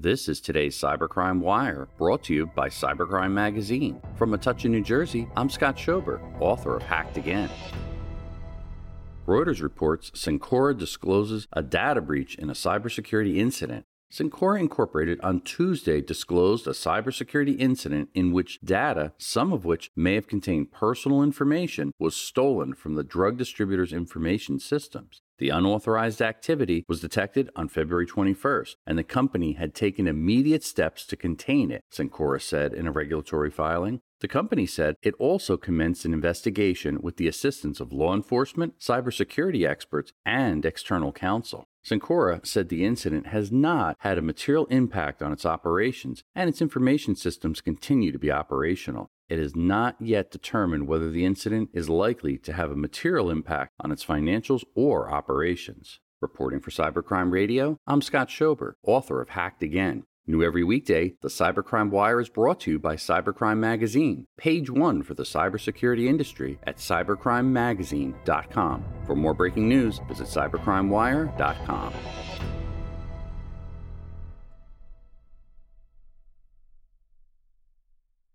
This is today's Cybercrime Wire, brought to you by Cybercrime Magazine. From Metuchen, New Jersey, I'm Scott Schober, author of Hacked Again. Reuters reports Cencora discloses a data breach in a cybersecurity incident. Cencora Incorporated on Tuesday disclosed a cybersecurity incident in which data, some of which may have contained personal information, was stolen from the drug distributor's information systems. The unauthorized activity was detected on February 21st, and the company had taken immediate steps to contain it, Cencora said in a regulatory filing. The company said it also commenced an investigation with the assistance of law enforcement, cybersecurity experts, and external counsel. Cencora said the incident has not had a material impact on its operations, and its information systems continue to be operational. It is not yet determined whether the incident is likely to have a material impact on its financials or operations. Reporting for Cybercrime Radio, I'm Scott Schober, author of Hacked Again. New every weekday, the Cybercrime Wire is brought to you by Cybercrime Magazine, page one for the cybersecurity industry at cybercrimemagazine.com. For more breaking news, visit cybercrimewire.com.